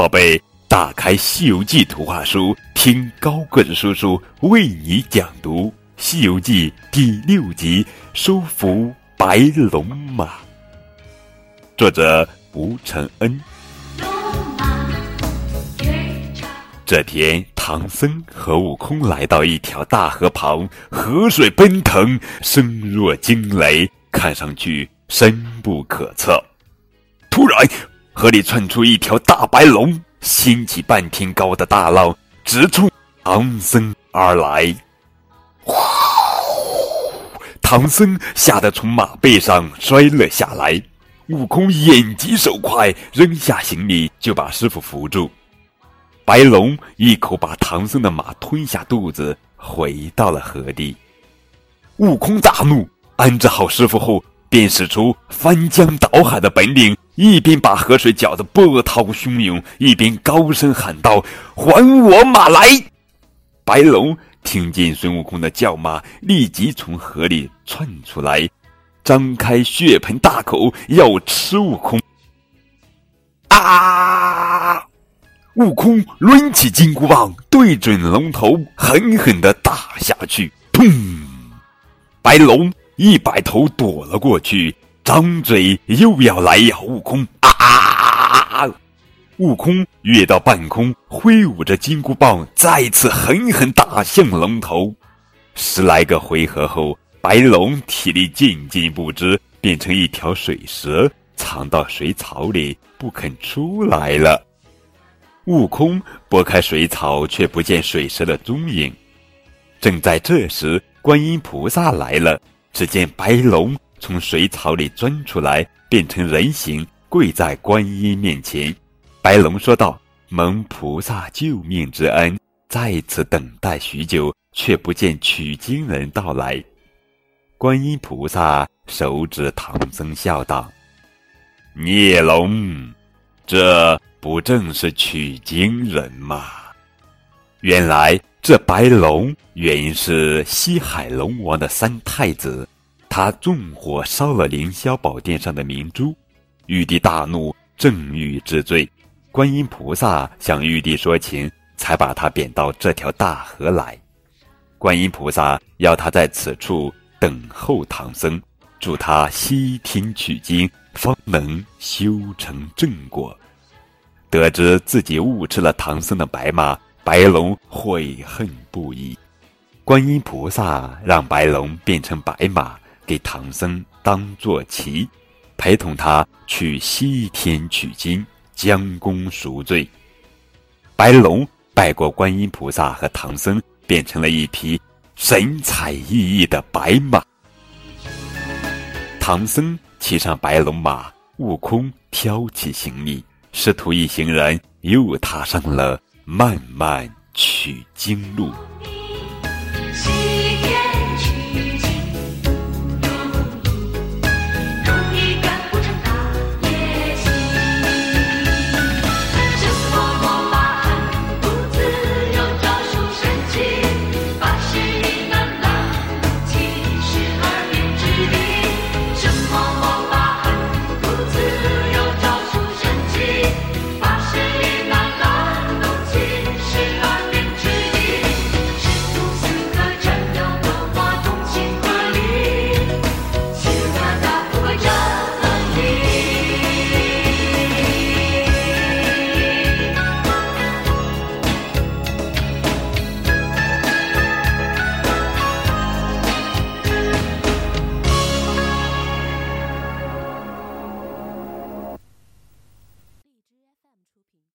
宝贝，打开《西游记》图画书，听高个子叔叔为你讲读《西游记》第六集《收服白龙马》。作者吴承恩。这天，唐僧和悟空来到一条大河旁，河水奔腾，声若惊雷，看上去深不可测。突然，河里窜出一条大白龙，掀起半天高的大浪，直冲唐僧而来。哇！唐僧吓得从马背上摔了下来。悟空眼疾手快，扔下行李就把师傅扶住。白龙一口把唐僧的马吞下肚子，回到了河里。悟空大怒，安置好师傅后。便使出翻江倒海的本领，一边把河水搅得波涛汹涌，一边高声喊道：“还我马来！”白龙听见孙悟空的叫骂，立即从河里窜出来，张开血盆大口要吃悟空。啊！悟空抡起金箍棒，对准龙头狠狠的打下去，砰！白龙。一摆头躲了过去，张嘴又要来咬悟空。啊！悟空跃到半空，挥舞着金箍棒，再次狠狠打向龙头。十来个回合后，白龙体力渐渐不支，变成一条水蛇，藏到水草里不肯出来了。悟空拨开水草，却不见水蛇的踪影。正在这时，观音菩萨来了。只见白龙从水草里钻出来，变成人形，跪在观音面前。白龙说道：“蒙菩萨救命之恩，在此等待许久，却不见取经人到来。”观音菩萨手指唐僧，笑道：“孽龙，这不正是取经人吗？”原来。这白龙原是西海龙王的三太子，他纵火烧了凌霄宝殿上的明珠，玉帝大怒，正欲治罪。观音菩萨向玉帝说情，才把他贬到这条大河来。观音菩萨要他在此处等候唐僧，助他西天取经，方能修成正果。得知自己误吃了唐僧的白马。白龙悔恨不已，观音菩萨让白龙变成白马，给唐僧当坐骑，陪同他去西天取经，将功赎罪。白龙拜过观音菩萨和唐僧，变成了一匹神采奕奕的白马。唐僧骑上白龙马，悟空挑起行李，师徒一行人又踏上了。漫漫取经路。